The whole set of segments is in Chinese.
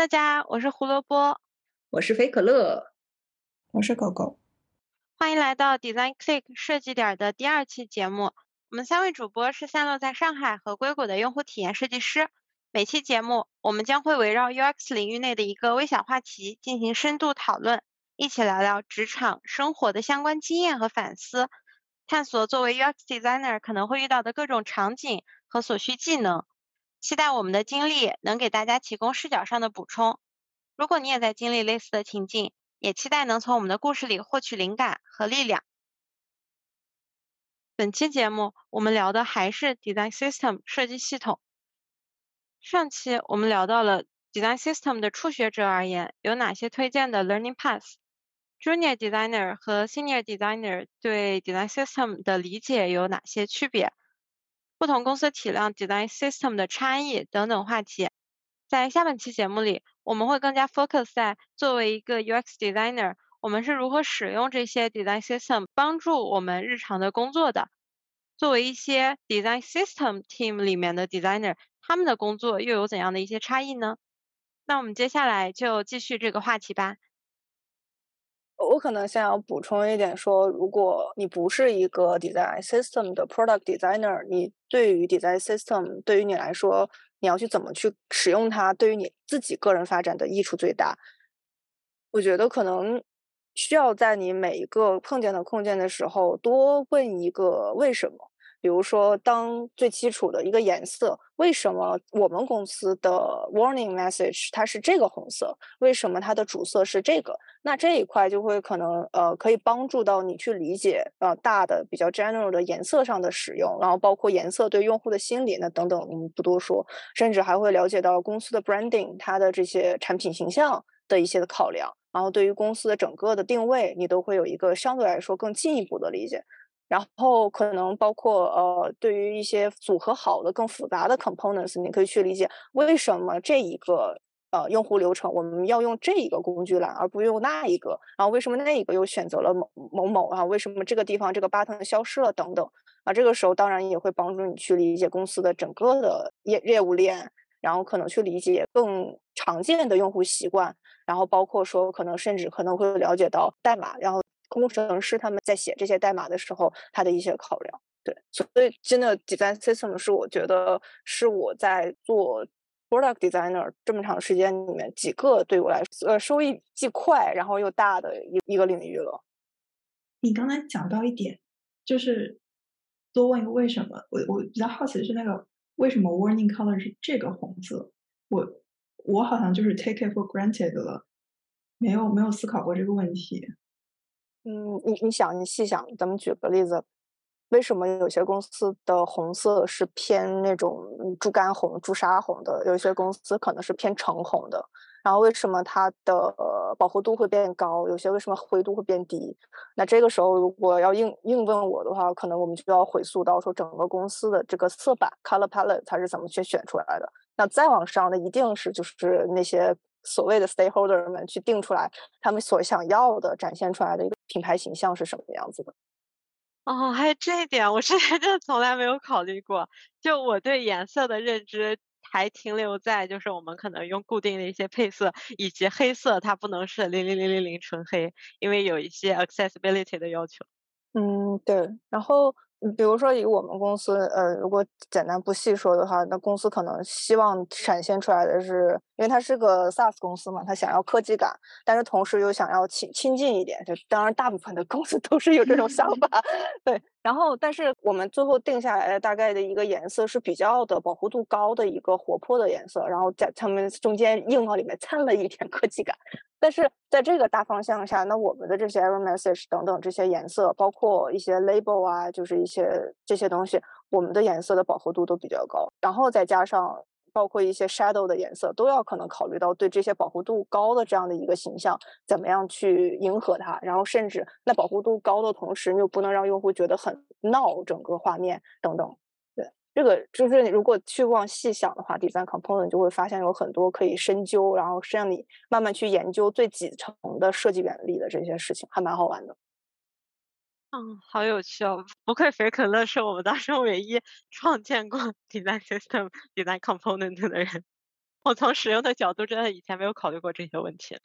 大家，我是胡萝卜，我是肥可乐，我是狗狗，欢迎来到 Design Click 设计点的第二期节目。我们三位主播是散落在上海和硅谷的用户体验设计师。每期节目，我们将会围绕 UX 领域内的一个微小话题进行深度讨论，一起聊聊职场生活的相关经验和反思，探索作为 UX designer 可能会遇到的各种场景和所需技能。期待我们的经历能给大家提供视角上的补充。如果你也在经历类似的情境，也期待能从我们的故事里获取灵感和力量。本期节目我们聊的还是 Design System 设计系统。上期我们聊到了 Design System 的初学者而言有哪些推荐的 Learning Path，Junior Designer 和 Senior Designer 对 Design System 的理解有哪些区别，不同公司体量 Design System 的差异等等话题。在下半期节目里，我们会更加 focus 在作为一个 UX Designer，我们是如何使用这些 Design System 帮助我们日常的工作的。作为一些 Design System Team 里面的 Designer。他们的工作又有怎样的一些差异呢？那我们接下来就继续这个话题吧。我可能先要补充一点，说如果你不是一个 design system 的 product designer，你对于 design system 对于你来说，你要去怎么去使用它，对于你自己个人发展的益处最大。我觉得可能需要在你每一个碰见的空间的时候，多问一个为什么。比如说，当最基础的一个颜色，为什么我们公司的 warning message 它是这个红色？为什么它的主色是这个？那这一块就会可能呃，可以帮助到你去理解呃大的比较 general 的颜色上的使用，然后包括颜色对用户的心理那等等，我们不多说，甚至还会了解到公司的 branding 它的这些产品形象的一些的考量，然后对于公司的整个的定位，你都会有一个相对来说更进一步的理解。然后可能包括呃，对于一些组合好的更复杂的 components，你可以去理解为什么这一个呃用户流程我们要用这一个工具栏而不用那一个，然后为什么那一个又选择了某某某啊？为什么这个地方这个 button 消失了等等啊？这个时候当然也会帮助你去理解公司的整个的业业务链，然后可能去理解更常见的用户习惯，然后包括说可能甚至可能会了解到代码，然后。工程师他们在写这些代码的时候，他的一些考量，对，所以真的 design system 是我觉得是我在做 product designer 这么长时间里面几个对我来说呃收益既快然后又大的一一个领域了。你刚才讲到一点，就是多问一个为什么，我我比较好奇的是那个为什么 warning color 是这个红色，我我好像就是 take it for granted 了，没有没有思考过这个问题。嗯，你你想，你细想，咱们举个例子，为什么有些公司的红色是偏那种猪肝红、朱砂红的，有些公司可能是偏橙红的？然后为什么它的饱和度会变高？有些为什么灰度会变低？那这个时候如果要硬硬问我的话，可能我们就要回溯到说整个公司的这个色板 （color palette） 它是怎么去选出来的？那再往上的一定是就是那些。所谓的 stakeholder 们去定出来，他们所想要的展现出来的一个品牌形象是什么样子的？哦，还有这一点，我之前真的从来没有考虑过。就我对颜色的认知还停留在，就是我们可能用固定的一些配色，以及黑色它不能是零零零零零纯黑，因为有一些 accessibility 的要求。嗯，对。然后。比如说，以我们公司，呃，如果简单不细说的话，那公司可能希望展现出来的是，因为它是个 SaaS 公司嘛，它想要科技感，但是同时又想要亲亲近一点。就当然，大部分的公司都是有这种想法，对。然后，但是我们最后定下来的大概的一个颜色是比较的饱和度高的一个活泼的颜色，然后在它们中间硬往里面掺了一点科技感。但是在这个大方向下，那我们的这些 error message 等等这些颜色，包括一些 label 啊，就是一些这些东西，我们的颜色的饱和度都比较高。然后再加上包括一些 shadow 的颜色，都要可能考虑到对这些饱和度高的这样的一个形象，怎么样去迎合它。然后甚至那饱和度高的同时，又不能让用户觉得很闹，整个画面等等。这个就是你如果去往细想的话，design component 就会发现有很多可以深究，然后是让你慢慢去研究最底层的设计原理的这些事情，还蛮好玩的。嗯，好有趣哦！不愧肥可乐是我们当中唯一创建过 design system、design component 的人。我从使用的角度，真的以前没有考虑过这些问题。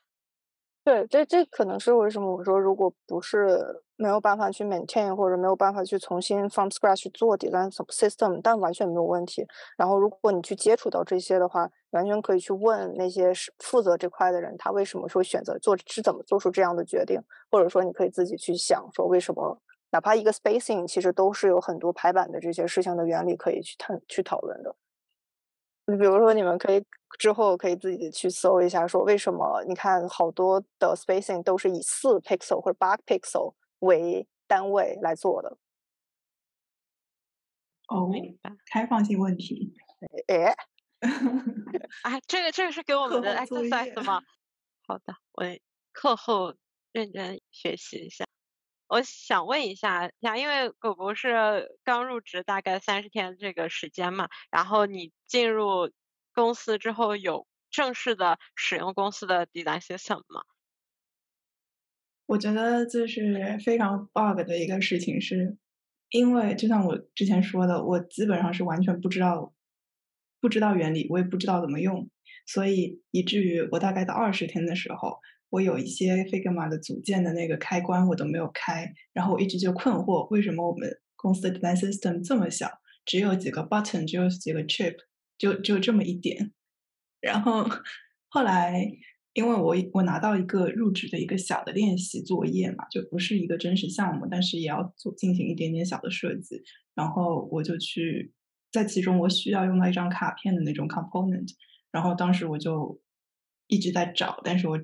对，这这可能是为什么我说，如果不是没有办法去 maintain，或者没有办法去重新 from scratch 去做 design system，但完全没有问题。然后，如果你去接触到这些的话，完全可以去问那些是负责这块的人，他为什么说选择做，是怎么做出这样的决定，或者说你可以自己去想说为什么，哪怕一个 spacing，其实都是有很多排版的这些事情的原理可以去探去讨论的。你比如说，你们可以之后可以自己去搜一下，说为什么你看好多的 spacing 都是以四 pixel 或者八 pixel 为单位来做的。哦，开放性问题。哎，哎，这个这个是给我们的 exercise 吗？好的，我课后认真学习一下。我想问一下，像因为狗狗是刚入职大概三十天这个时间嘛，然后你进入公司之后有正式的使用公司的 design system 吗？我觉得这是非常 bug 的一个事情，是因为就像我之前说的，我基本上是完全不知道不知道原理，我也不知道怎么用，所以以至于我大概到二十天的时候。我有一些 Figma 的组件的那个开关我都没有开，然后我一直就困惑，为什么我们公司的 design system 这么小，只有几个 button，只有几个 chip，就就这么一点。然后后来，因为我我拿到一个入职的一个小的练习作业嘛，就不是一个真实项目，但是也要做进行一点点小的设计。然后我就去在其中，我需要用到一张卡片的那种 component。然后当时我就一直在找，但是我。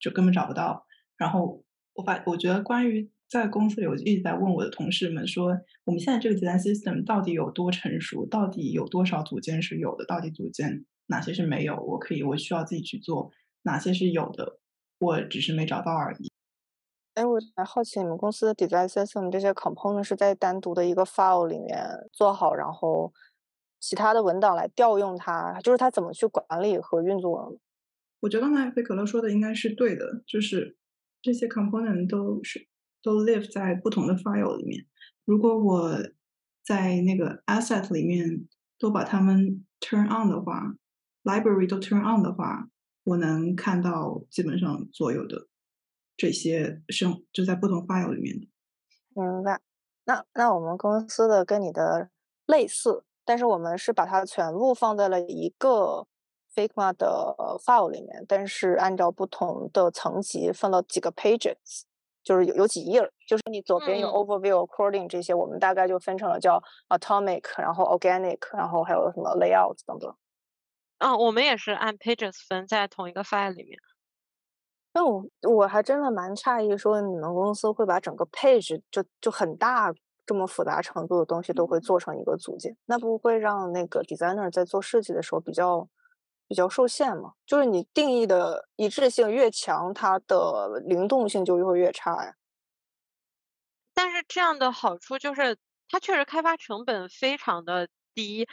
就根本找不到。然后我发，我觉得关于在公司里，我就一直在问我的同事们说，我们现在这个 design system 到底有多成熟？到底有多少组件是有的？到底组件哪些是没有？我可以，我需要自己去做。哪些是有的？我只是没找到而已。哎，我还好奇，你们公司的 design system 这些 component 是在单独的一个 file 里面做好，然后其他的文档来调用它，就是它怎么去管理和运作？我觉得刚才菲可乐说的应该是对的，就是这些 component 都是都 live 在不同的 file 里面。如果我在那个 asset 里面都把它们 turn on 的话，library 都 turn on 的话，我能看到基本上所有的这些生就在不同 file 里面的。明白。那那我们公司的跟你的类似，但是我们是把它全部放在了一个。Figma 的 file 里面，但是按照不同的层级分了几个 pages，就是有有几页，就是你左边有 overview、according 这些，我们大概就分成了叫 atomic，然后 organic，然后还有什么 layout 等等。嗯，我们也是按 pages 分在同一个 file 里面。那我我还真的蛮诧异，说你们公司会把整个 page 就就很大这么复杂程度的东西都会做成一个组件，那不会让那个 designer 在做设计的时候比较？比较受限嘛，就是你定义的一致性越强，它的灵动性就会越差呀。但是这样的好处就是，它确实开发成本非常的低。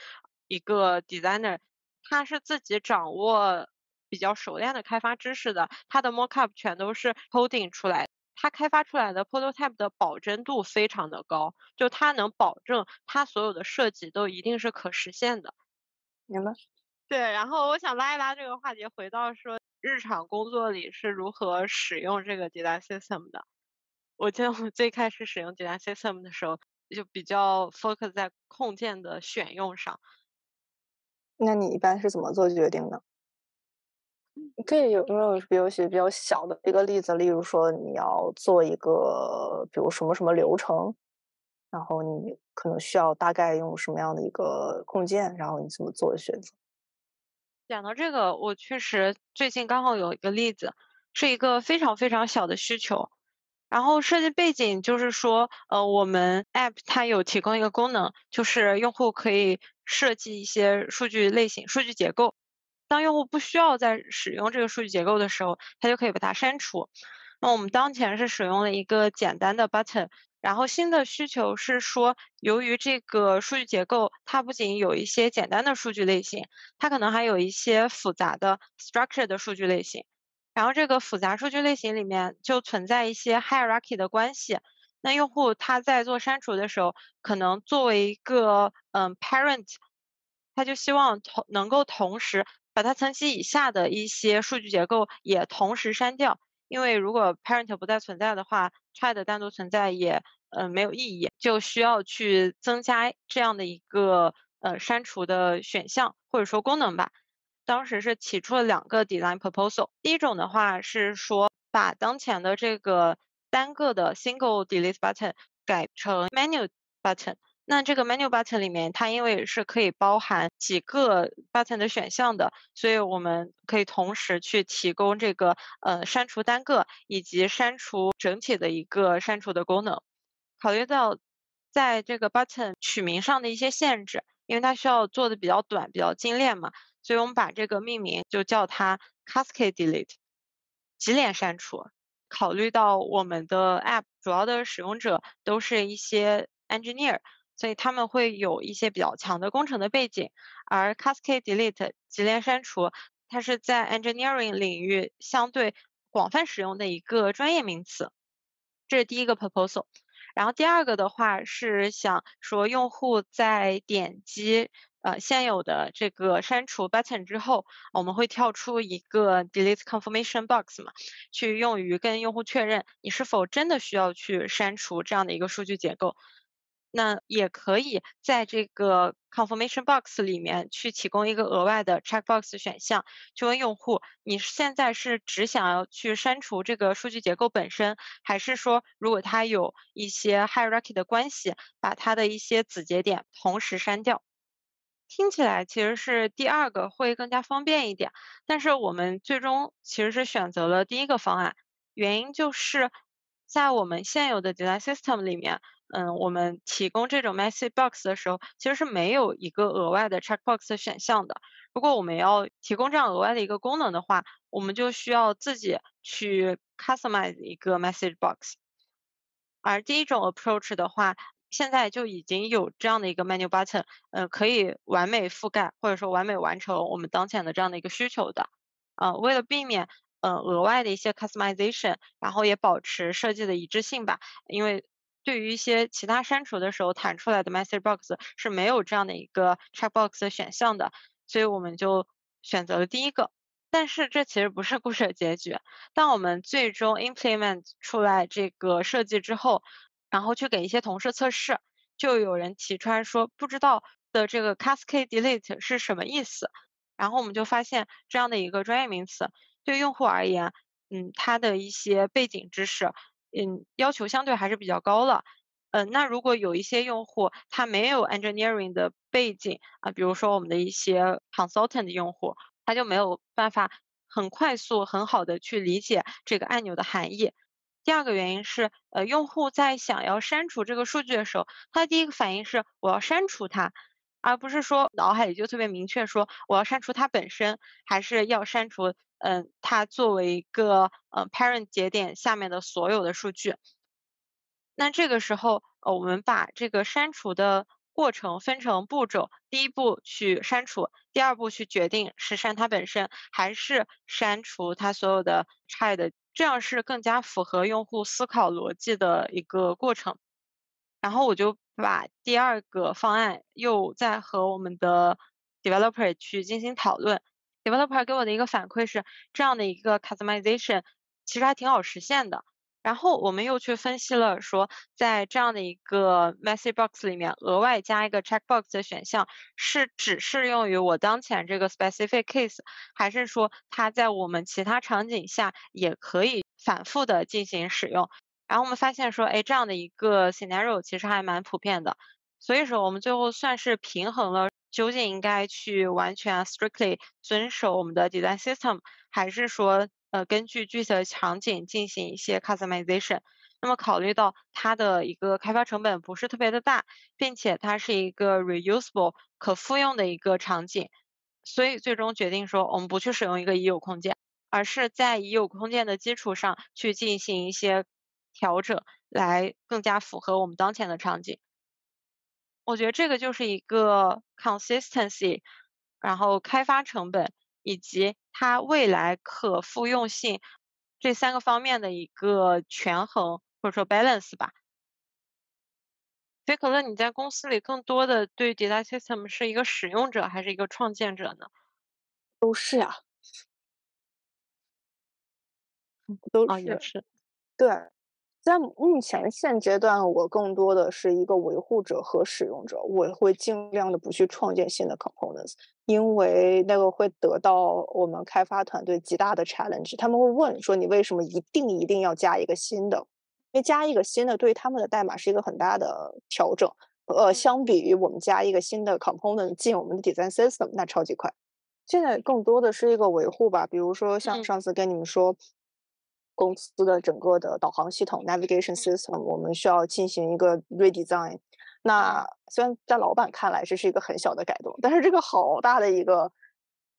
一个 designer，他是自己掌握比较熟练的开发知识的，他的 mockup 全都是 coding 出来，他开发出来的 prototype 的保真度非常的高，就他能保证他所有的设计都一定是可实现的。明白。对，然后我想拉一拉这个话题，回到说日常工作里是如何使用这个 design system 的。我记得我最开始使用 design system 的时候，就比较 focus 在控件的选用上。那你一般是怎么做决定的？可以有没有比如比较小的一个例子？例如说你要做一个，比如什么什么流程，然后你可能需要大概用什么样的一个控件，然后你怎么做的选择？讲到这个，我确实最近刚好有一个例子，是一个非常非常小的需求。然后设计背景就是说，呃，我们 App 它有提供一个功能，就是用户可以设计一些数据类型、数据结构。当用户不需要再使用这个数据结构的时候，他就可以把它删除。那我们当前是使用了一个简单的 button。然后新的需求是说，由于这个数据结构，它不仅有一些简单的数据类型，它可能还有一些复杂的 structure 的数据类型。然后这个复杂数据类型里面就存在一些 hierarchy 的关系。那用户他在做删除的时候，可能作为一个嗯 parent，他就希望同能够同时把它层级以下的一些数据结构也同时删掉，因为如果 parent 不再存在的话，child 单独存在也呃没有意义，就需要去增加这样的一个呃删除的选项或者说功能吧。当时是提出了两个 design proposal，第一种的话是说把当前的这个单个的 single delete button 改成 menu button。那这个 menu button 里面，它因为是可以包含几个 button 的选项的，所以我们可以同时去提供这个呃删除单个以及删除整体的一个删除的功能。考虑到在这个 button 取名上的一些限制，因为它需要做的比较短、比较精炼嘛。所以我们把这个命名就叫它 Cascade Delete，级联删除。考虑到我们的 App 主要的使用者都是一些 Engineer，所以他们会有一些比较强的工程的背景。而 Cascade Delete 级联删除，它是在 Engineering 领域相对广泛使用的一个专业名词。这是第一个 Proposal。然后第二个的话是想说，用户在点击。呃，现有的这个删除 button 之后，我们会跳出一个 delete confirmation box 嘛，去用于跟用户确认你是否真的需要去删除这样的一个数据结构。那也可以在这个 confirmation box 里面去提供一个额外的 checkbox 选项，去问用户你现在是只想要去删除这个数据结构本身，还是说如果它有一些 hierarchy 的关系，把它的一些子节点同时删掉。听起来其实是第二个会更加方便一点，但是我们最终其实是选择了第一个方案，原因就是在我们现有的 design system 里面，嗯，我们提供这种 message box 的时候，其实是没有一个额外的 checkbox 选项的。如果我们要提供这样额外的一个功能的话，我们就需要自己去 customize 一个 message box。而第一种 approach 的话，现在就已经有这样的一个 menu button，呃，可以完美覆盖或者说完美完成我们当前的这样的一个需求的。呃，为了避免呃额外的一些 customization，然后也保持设计的一致性吧。因为对于一些其他删除的时候弹出来的 message box 是没有这样的一个 checkbox 的选项的，所以我们就选择了第一个。但是这其实不是 故事的结局。当我们最终 implement 出来这个设计之后。然后去给一些同事测试，就有人提出来说不知道的这个 cascade delete 是什么意思。然后我们就发现这样的一个专业名词，对用户而言，嗯，他的一些背景知识，嗯，要求相对还是比较高了。嗯，那如果有一些用户他没有 engineering 的背景啊，比如说我们的一些 consultant 的用户，他就没有办法很快速、很好的去理解这个按钮的含义。第二个原因是，呃，用户在想要删除这个数据的时候，他的第一个反应是我要删除它，而不是说脑海里就特别明确说我要删除它本身，还是要删除，嗯，它作为一个嗯 parent 节点下面的所有的数据。那这个时候，呃，我们把这个删除的过程分成步骤，第一步去删除，第二步去决定是删它本身，还是删除它所有的 child。这样是更加符合用户思考逻辑的一个过程。然后我就把第二个方案又再和我们的 developer 去进行讨论。Developer 给我的一个反馈是，这样的一个 customization 其实还挺好实现的。然后我们又去分析了，说在这样的一个 message box 里面额外加一个 checkbox 的选项，是只适用于我当前这个 specific case，还是说它在我们其他场景下也可以反复的进行使用？然后我们发现说，哎，这样的一个 scenario 其实还蛮普遍的。所以说我们最后算是平衡了，究竟应该去完全 strictly 遵守我们的 design system，还是说？呃，根据具体的场景进行一些 customization。那么考虑到它的一个开发成本不是特别的大，并且它是一个 reusable 可复用的一个场景，所以最终决定说我们不去使用一个已有空间，而是在已有空间的基础上去进行一些调整，来更加符合我们当前的场景。我觉得这个就是一个 consistency，然后开发成本。以及它未来可复用性这三个方面的一个权衡或者说 balance 吧。所以可乐，你在公司里更多的对 design system 是一个使用者还是一个创建者呢？都是呀，都哦，也。是。对，在目前现阶段，我更多的是一个维护者和使用者，我会尽量的不去创建新的 components，因为那个会得到我们开发团队极大的 challenge。他们会问说：“你为什么一定一定要加一个新的？”因为加一个新的对于他们的代码是一个很大的调整。呃，嗯。相比于我们加一个新的 component 进我们的 design system，那超级快。现在更多的是一个维护吧，比如说像嗯。上次跟你们说，公司的整个的导航系统 navigation 嗯。system，我们需要进行一个 redesign。那嗯。虽然在老板看来这是一个很小的改动，但是这个好大的一个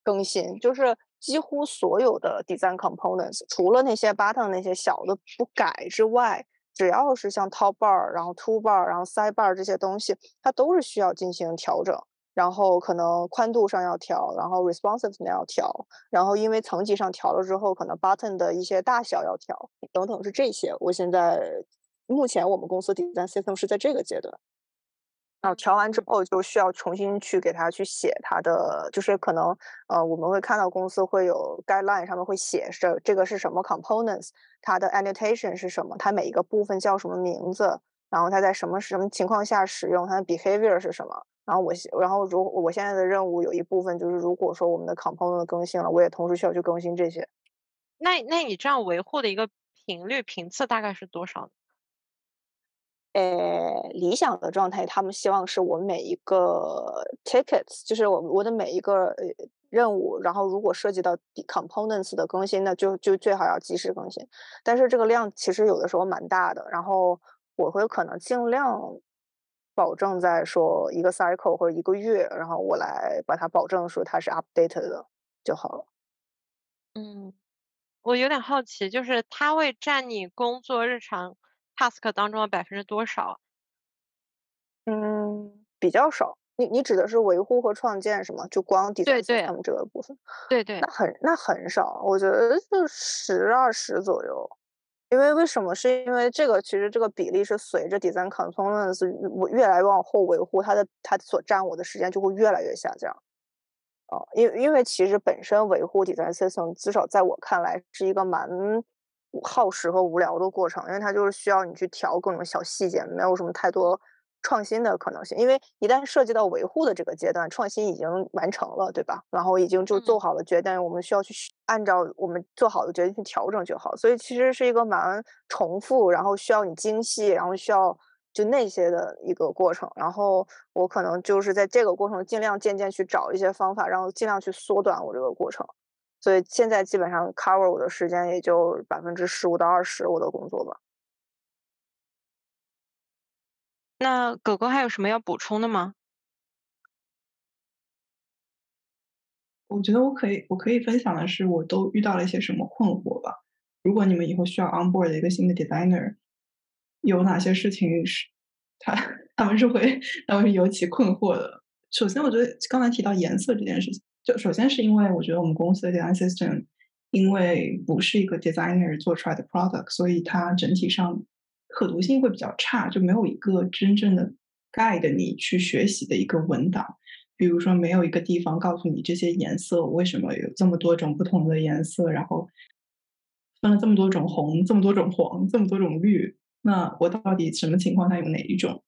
更新，就是几乎所有的 design components，除了那些 button 那些小的不改之外，只要是像 top bar，然后 toolbar，然后 sidebar 这些东西，它都是需要进行调整。然后可能宽度上要调，然后 responsiveness 要调，然后因为层级上调了之后，可能 button 的一些大小要调，等等是这些。我现在目前我们公司 design system 是在这个阶段。然后调完之后就需要重新去给它去写它的，就是可能呃我们会看到公司会有 guideline 上面会写是这个是什么 components，它的 annotation 是什么，它每一个部分叫什么名字，然后它在什么什么情况下使用，它的 behavior 是什么。然后我然后如我现在的任务有一部分就是如果说我们的 component 更新了，我也同时需要去更新这些。那那你这样维护的一个频率频次大概是多少呢？呃，理想的状态，他们希望是我每一个 tickets，就是我我的每一个呃任务，然后如果涉及到 components 的更新，那就就最好要及时更新。但是这个量其实有的时候蛮大的，然后我会可能尽量保证在说一个 cycle 或者一个月，然后我来把它保证说它是 updated 的就好了。嗯，我有点好奇，就是它会占你工作日常 task 当中的百分之多少？嗯，比较少。你你指的是维护和创建是吗？就光 design 对对，system 这个部分？对对。那很那很少，我觉得就十二十左右。因为为什么？是因为这个其实这个比例是随着 design components 越来越往后维护，它的它所占我的时间就会越来越下降。哦，因因为其实本身维护 design system，至少在我看来是一个蛮耗时和无聊的过程，因为它就是需要你去调各种小细节，没有什么太多创新的可能性。因为一旦涉及到维护的这个阶段，创新已经完成了，对吧？然后已经就做嗯。好了决定，我们需要去按照我们做好的决定去调整就好。所以其实是一个蛮重复，然后需要你精细，然后需要就那些的一个过程。然后我可能就是在这个过程尽量渐渐去找一些方法，然后尽量去缩短我这个过程。所以现在基本上 cover 我的时间也就百分之十五到二十我的工作吧。那狗狗还有什么要补充的吗？我觉得我可以我可以分享的是，我都遇到了一些什么困惑吧。如果你们以后需要 onboard 一个新的 designer，有哪些事情是他他们是会他们是尤其困惑的。首先我觉得刚才提到颜色这件事情，就首先是因为我觉得我们公司的 design system，因为不是一个 designer 做出来的 product，所以它整体上可读性会比较差，就没有一个真正的 guide 你去学习的一个文档。比如说没有一个地方告诉你这些颜色为什么有这么多种不同的颜色，然后分了这么多种红，这么多种黄，这么多种绿，那我到底什么情况下有哪一种？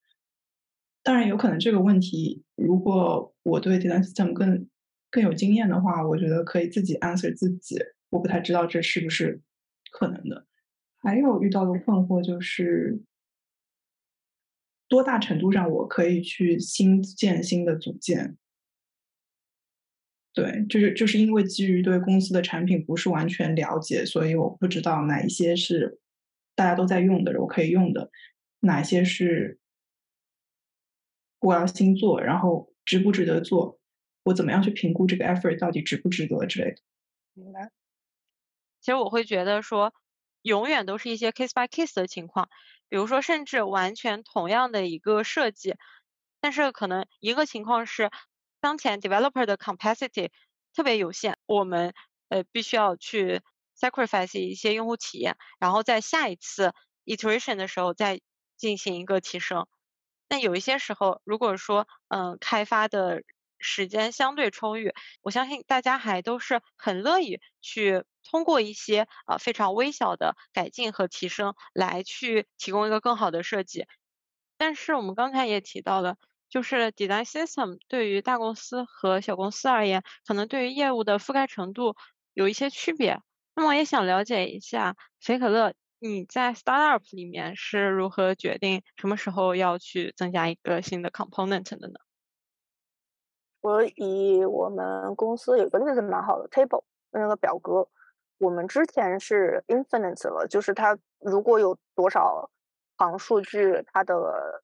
当然有可能这个问题，如果我对 design system 更更有经验的话，我觉得可以自己 answer 自己。我不太知道这是不是可能的。还有遇到的困惑就是多大程度上我可以去新建新的组件？对，就是就是因为基于对公司的产品不是完全了解，所以我不知道哪一些是大家都在用的，我可以用的，哪些是我要新做，然后值不值得做？我怎么样去评估这个 effort 到底值不值得之类的？明白。其实我会觉得说，永远都是一些 case by case 的情况，比如说甚至完全同样的一个设计，但是可能一个情况是当前 developer 的 capacity 特别有限，我们呃必须要去 sacrifice 一些用户体验，然后在下一次 iteration 的时候再进行一个提升。那有一些时候，如果说嗯、开发的时间相对充裕，我相信大家还都是很乐意去通过一些呃非常微小的改进和提升来去提供一个更好的设计。但是我们刚才也提到了，就是 design system 对于大公司和小公司而言，可能对于业务的覆盖程度有一些区别。那么也想了解一下，肥可乐，你在 startup 里面是如何决定什么时候要去增加一个新的 component 的呢？我以我们公司有个例子蛮好的，table 那个表格，我们之前是 infinite 了，就是它如果有多少行数据，它的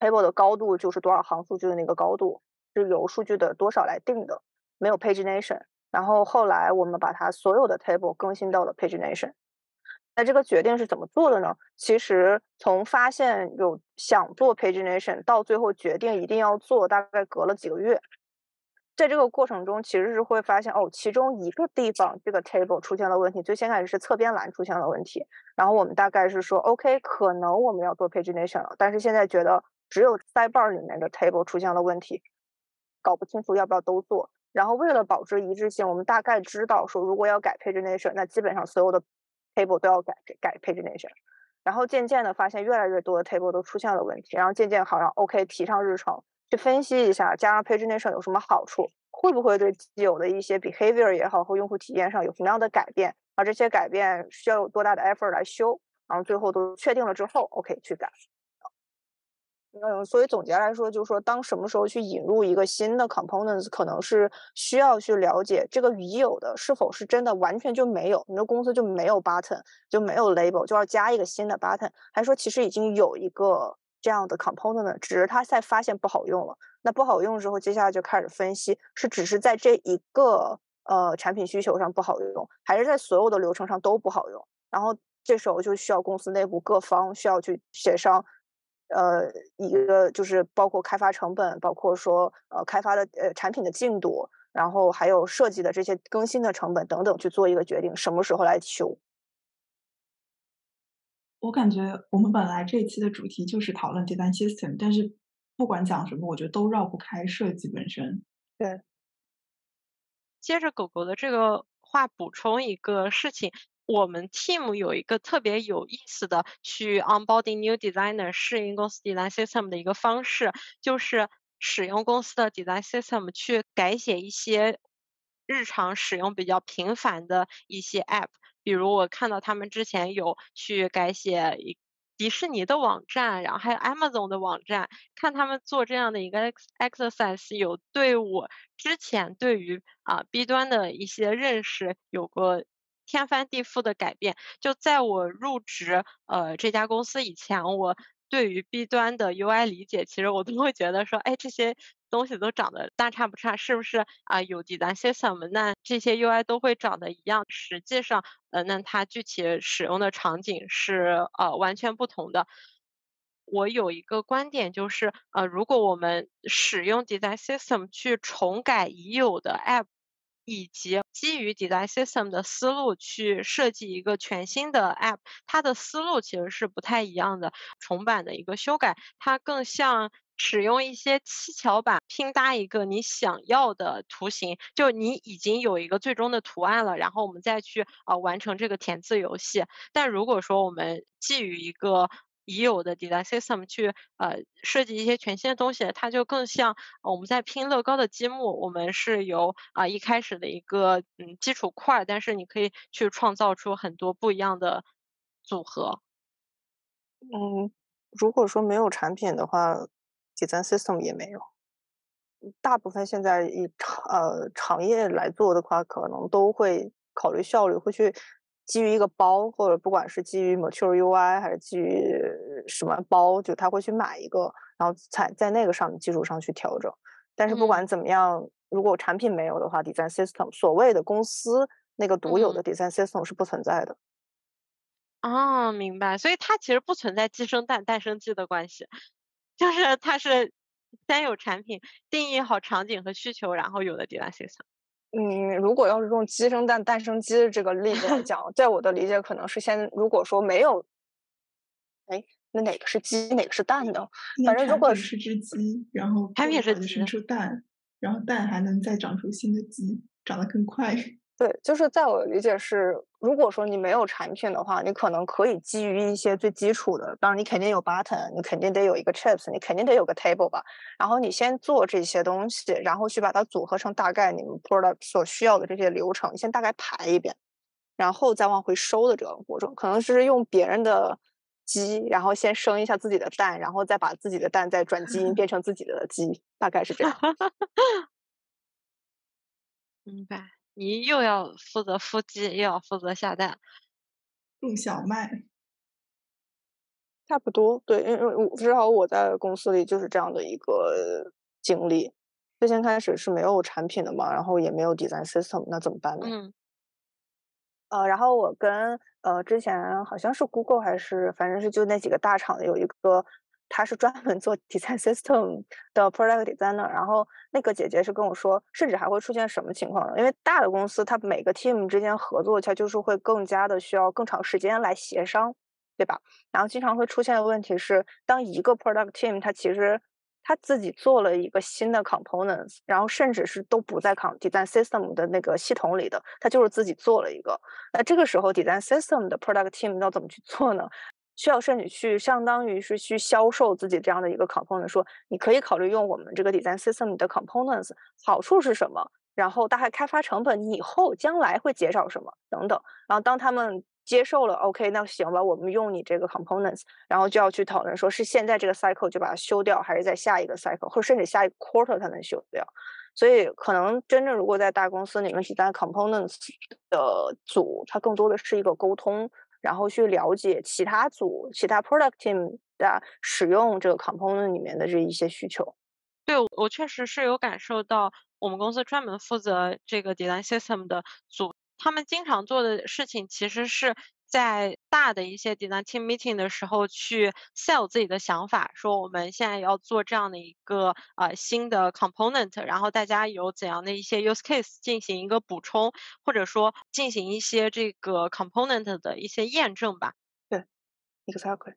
table 的高度就是多少行数据的那个高度，是由数据的多少来定的，没有 pagination。然后后来我们把它所有的 table 更新到了 pagination。那这个决定是怎么做的呢？其实从发现有想做 pagination 到最后决定一定要做，大概隔了几个月。在这个过程中，其实是会发现哦，其中一个地方这个 table 出现了问题。最先开始是侧边栏出现了问题，然后我们大概是说 OK，可能我们要做 pagination 了，但是现在觉得只有 sidebar 里面的 table 出现了问题，搞不清楚要不要都做。然后为了保持一致性，我们大概知道说，如果要改 pagination，那基本上所有的 table 都要改改 pagination。然后渐渐的发现越来越多的 table 都出现了问题，然后渐渐好像 OK 提上日程，去分析一下加上 pagination 有什么好处，会不会对既有的一些 behavior 也好和用户体验上有什么样的改变，而这些改变需要有多大的 effort 来修，然后最后都确定了之后 OK 去改。嗯，所以总结来说，就是说，当什么时候去引入一个新的 components，可能是需要去了解这个已有的是否是真的完全就没有，你的公司就没有 button，就没有 label，就要加一个新的 button，还是说其实已经有一个这样的 component，只是他在发现不好用了。那不好用之后，接下来就开始分析，是只是在这一个呃产品需求上不好用，还是在所有的流程上都不好用？然后这时候就需要公司内部各方需要去协商。呃，一个就是包括开发成本，包括说呃开发的呃产品的进度，然后还有设计的这些更新的成本等等，去做一个决定，什么时候来修。我感觉我们本来这一期的主题就是讨论 design system，但是不管讲什么，我觉得都绕不开设计本身。对。接着狗狗的这个话补充一个事情。我们 team 有一个特别有意思的去 onboarding new designer 适应公司 design system 的一个方式，就是使用公司的 design system 去改写一些日常使用比较频繁的一些 app。比如我看到他们之前有去改写一迪士尼的网站，然后还有 Amazon 的网站，看他们做这样的一个 exercise，有对我之前对于啊 B 端的一些认识有过。天翻地覆的改变，就在我入职呃这家公司以前，我对于 B 端的 UI 理解，其实我都会觉得说，哎，这些东西都长得大差不差，是不是啊？有 design system，那这些 UI 都会长得一样。实际上，呃，那它具体使用的场景是呃完全不同的。我有一个观点就是，呃，如果我们使用 design system 去重改已有的 app。以及基于 design system 的思路去设计一个全新的 app，它的思路其实是不太一样的。重版的一个修改，它更像使用一些七巧板拼搭一个你想要的图形，就你已经有一个最终的图案了，然后我们再去呃完成这个填字游戏。但如果说我们基于一个已有的 design system 去呃设计一些全新的东西，它就更像我们在拼乐高的积木。我们是由啊一开始的一个嗯基础块，但是你可以去创造出很多不一样的组合。嗯，如果说没有产品的话，design system 也没有。大部分现在以呃行业来做的话，可能都会考虑效率，会去。基于一个包，或者不管是基于 Mature UI 还是基于什么包，就他会去买一个，然后在在那个上面基础上去调整。但是不管怎么样，如果产品没有的话，design system 所谓的公司那个独有的 design system 是不存在的。哦，明白。所以它其实不存在寄生蛋，蛋生鸡的关系，就是它是先有产品，定义好场景和需求，然后有的 system。嗯，如果要是用鸡生蛋，蛋生鸡的这个例子来讲，在我的理解，可能是先如果说没有，哎，那哪个是鸡，哪个是蛋呢？反正如果是只鸡，然后产品是生出蛋，然后蛋还能再长出新的鸡，长得更快。对，就是在我理解是，如果说你没有产品的话，你可能可以基于一些最基础的，当然你肯定有 button，你肯定得有一个 chips，你肯定得有个 table 吧。然后你先做这些东西，然后去把它组合成大概你们 product 所需要的这些流程，先大概排一遍，然后再往回收的这个过程，可能是用别人的鸡，然后先生一下自己的蛋，然后再把自己的蛋再转基因变成自己的鸡，大概是这样。明白。你又要负责孵鸡，又要负责下蛋，种小麦，差不多。对，因为我至少我在公司里就是这样的一个经历。最先开始是没有产品的嘛，然后也没有 design system，那怎么办呢？嗯。呃，然后我跟呃之前好像是 Google 还是反正是就那几个大厂有一个。他是专门做 design system 的 product designer，然后那个姐姐是跟我说，甚至还会出现什么情况呢？因为大的公司，它每个 team 之间合作，它就是会更加的需要更长时间来协商，对吧？然后经常会出现的问题是，当一个 product team 它其实他自己做了一个新的 components，然后甚至是都不在 design system 的那个系统里的，他就是自己做了一个。那这个时候 design system 的 product team 要怎么去做呢？需要甚至去相当于是去销售自己这样的一个 component，说你可以考虑用我们这个 design system 的 components，好处是什么？然后大概开发成本以后将来会减少什么等等。然后当他们接受了，OK，那行吧，我们用你这个 components，然后就要去讨论说是现在这个 cycle 就把它修掉，还是在下一个 cycle，或者甚至下一个 quarter 才能修掉。所以可能真正如果在大公司里面，design components 的组，它更多的是一个沟通。然后去了解其他组、其他 product team 的使用这个 component 里面的这一些需求。对，我确实是有感受到，我们公司专门负责这个 design system 的组，他们经常做的事情其实是。在大的一些 design team meeting 的时候，去 sell 自己的想法，说我们现在要做这样的一个呃新的 component，然后大家有怎样的一些 use case 进行一个补充，或者说进行一些这个 component 的一些验证吧。对，exactly。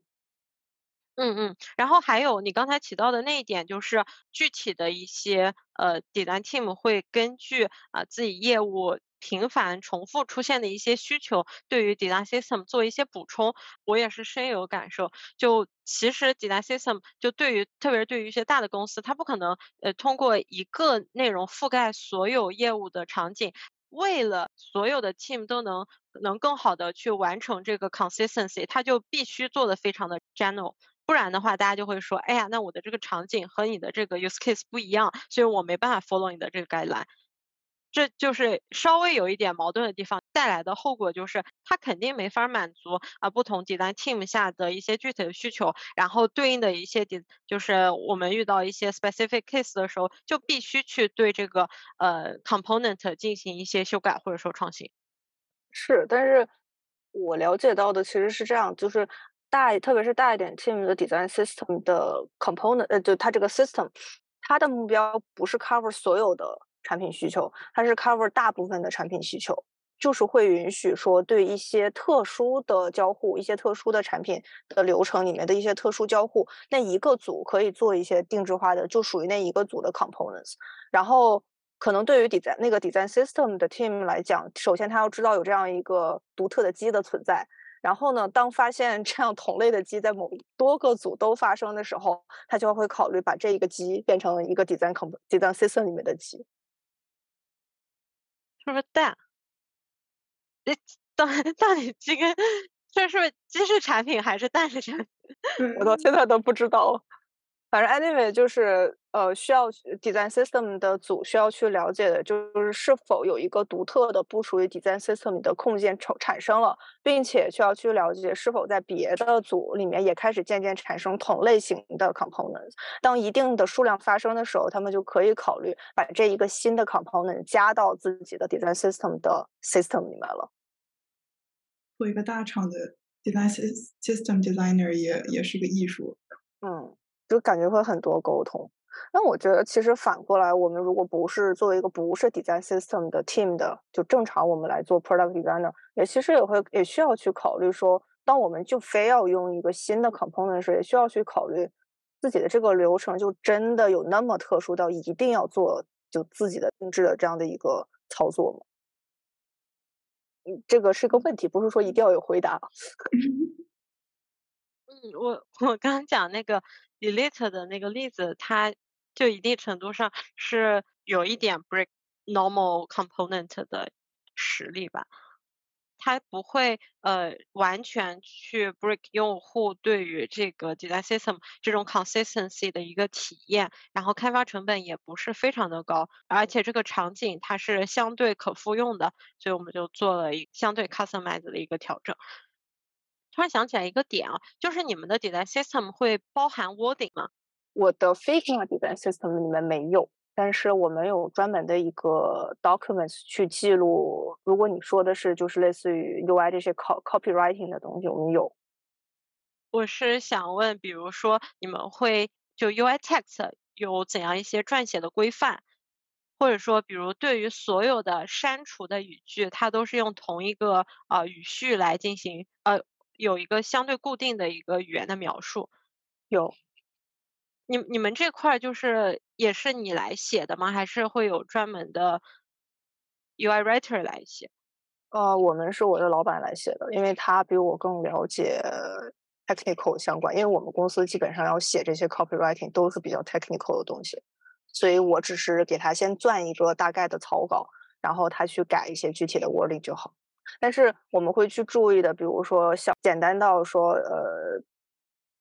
嗯嗯，然后还有你刚才提到的那一点，就是具体的一些呃 design team 会根据啊自己业务。频繁重复出现的一些需求，对于 design system 做一些补充，我也是深有感受。就其实 design system 就对于特别是对于一些大的公司，它不可能呃通过一个内容覆盖所有业务的场景。为了所有的 team 都能能更好的去完成这个 consistency，它就必须做的非常的 general，不然的话大家就会说，哎呀，那我的这个场景和你的这个 use case 不一样，所以我没办法 follow 你的这个改栏。这就是稍微有一点矛盾的地方，带来的后果就是它肯定没法满足啊不同 design team 下的一些具体的需求，然后对应的一些点就是我们遇到一些 specific case 的时候，就必须去对这个呃 component 进行一些修改或者说创新。是，但是我了解到的其实是这样，就是大特别是大一点 team 的 design system 的 component，呃，就它这个 system，它的目标不是 cover 所有的。产品需求，它是 cover 大部分的产品需求，就是会允许说对一些特殊的交互、一些特殊的产品的流程里面的一些特殊交互，那一个组可以做一些定制化的，就属于那一个组的 components。然后可能对于 design 那个 design system 的 team 来讲，首先他要知道有这样一个独特的机的存在。然后呢，当发现这样同类的机在某多个组都发生的时候，他就会考虑把这一个机变成一个 design comp design system 里面的机。是不是蛋？这，到到底这个这是鸡是产品还是蛋是产品？我到现在都不知道。反正 anyway 就是呃，需要 design system 的组需要去了解的，就是是否有一个独特的不属于 design system 的空间产产生了，并且需要去了解是否在别的组里面也开始渐渐产生同类型的 components。当一定的数量发生的时候，他们就可以考虑把这一个新的 component 加到自己的 design system 的 system 里面了。做一个大厂的 design system designer 也也是个艺术。嗯。就感觉会很多沟通，那我觉得其实反过来，我们如果不是作为一个不是 design system 的 team 的，就正常我们来做 product designer，也其实也会也需要去考虑说，当我们就非要用一个新的 component 时，也需要去考虑自己的这个流程就真的有那么特殊到一定要做就自己的定制的这样的一个操作吗？嗯，这个是个问题，不是说一定要有回答。嗯，我我刚讲那个 delete 的那个例子，它就一定程度上是有一点 break normal component 的实力吧。它不会呃完全去 break 用户对于这个 design system 这种 consistency 的一个体验，然后开发成本也不是非常的高，而且这个场景它是相对可复用的，所以我们就做了一相对 customize 的一个调整。突然想起来一个点啊，就是你们的 design system 会包含 wording 吗？我的 Figma design system 里面没有。但是我们有专门的一个 documents 去记录。如果你说的是就是类似于 UI 这些 cop copywriting 的东西，我们有。我是想问，比如说你们会就 UI text 有怎样一些撰写的规范，或者说，比如对于所有的删除的语句，它都是用同一个呃语序来进行，呃，有一个相对固定的一个语言的描述。有。你你们这块就是也是你来写的吗？还是会有专门的 UI writer 来写？呃，我们是我的老板来写的，因为他比我更了解 technical 相关。因为我们公司基本上要写这些 copywriting 都是比较 technical 的东西，所以我只是给他先撰一个大概的草稿，然后他去改一些具体的 wording 就好。但是我们会去注意的，比如说像简单到说呃。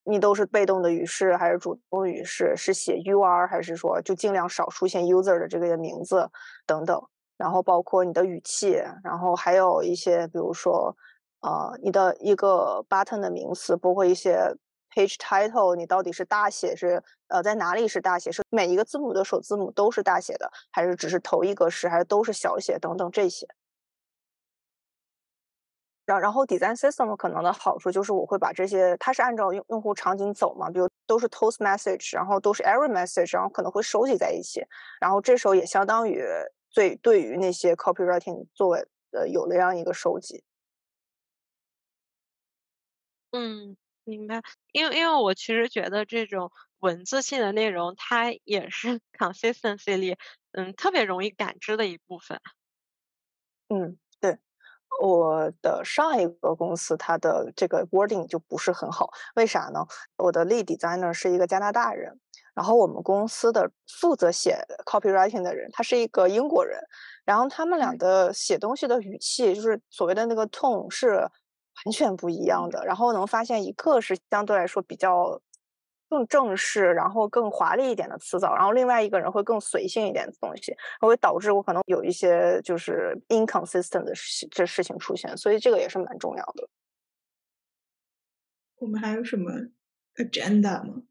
你都是被动的语式还是主动语式？是写 U R 还是说就尽量少出现 user 的这个名字等等？然后包括你的语气，然后还有一些比如说，呃，你的一个 button 的名词，包括一些 page title，你到底是大写是呃在哪里是大写？是每一个字母的首字母都是大写的，还是只是头一个是，还是都是小写等等这些？然然后 design system 可能的好处就是我会把这些，它是按照用用户场景走嘛，比如都是 toast message，然后都是 error message，然后可能会收集在一起，然后这时候也相当于对对于那些 copywriting 作为呃有了这样一个收集。嗯，明白。因为因为我其实觉得这种文字性的内容，它也是 consistency 里嗯特别容易感知的一部分。嗯。我的上一个公司，它的这个 wording 就不是很好，为啥呢？我的 lead designer 是一个加拿大人，然后我们公司的负责写 copywriting 的人，他是一个英国人，然后他们俩的写东西的语气，就是所谓的那个 tone 是完全不一样的，然后能发现一个是相对来说比较。更正式，然后更华丽一点的辞藻，然后另外一个人会更随性一点的东西，会导致我可能有一些就是 inconsistent 的事这事情出现，所以这个也是蛮重要的。我们还有什么 agenda 吗？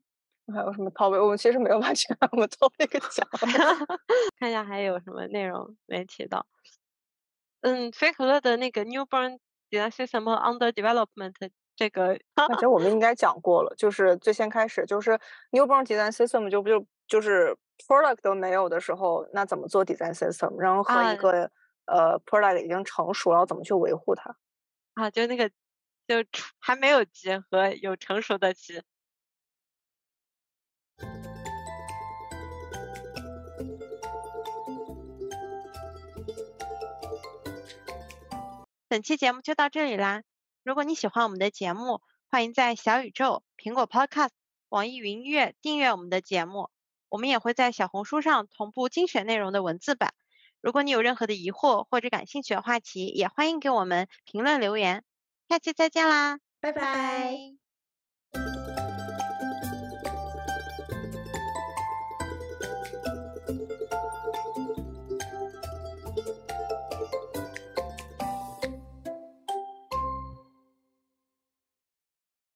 还有什么 topic？我们其实没有把 这两个 topic 讲。看一下还有什么内容没提到。嗯，飞可乐的那个 newborn design system under development。这个感觉我们应 该讲过了，就是最先开始就是 newborn design system 就不就就是 product 都没有的时候，那怎么做 design system？然后和一个呃 product 已经成熟了，怎么去维护它？啊，就那个就还没有结合有成熟的急。本期节目就到这里啦。如果你喜欢我们的节目，欢迎在小宇宙、苹果 Podcast、网易云音乐订阅我们的节目。我们也会在小红书上同步精选内容的文字版。如果你有任何的疑惑或者感兴趣的话题，也欢迎给我们评论留言。下期再见啦，拜拜。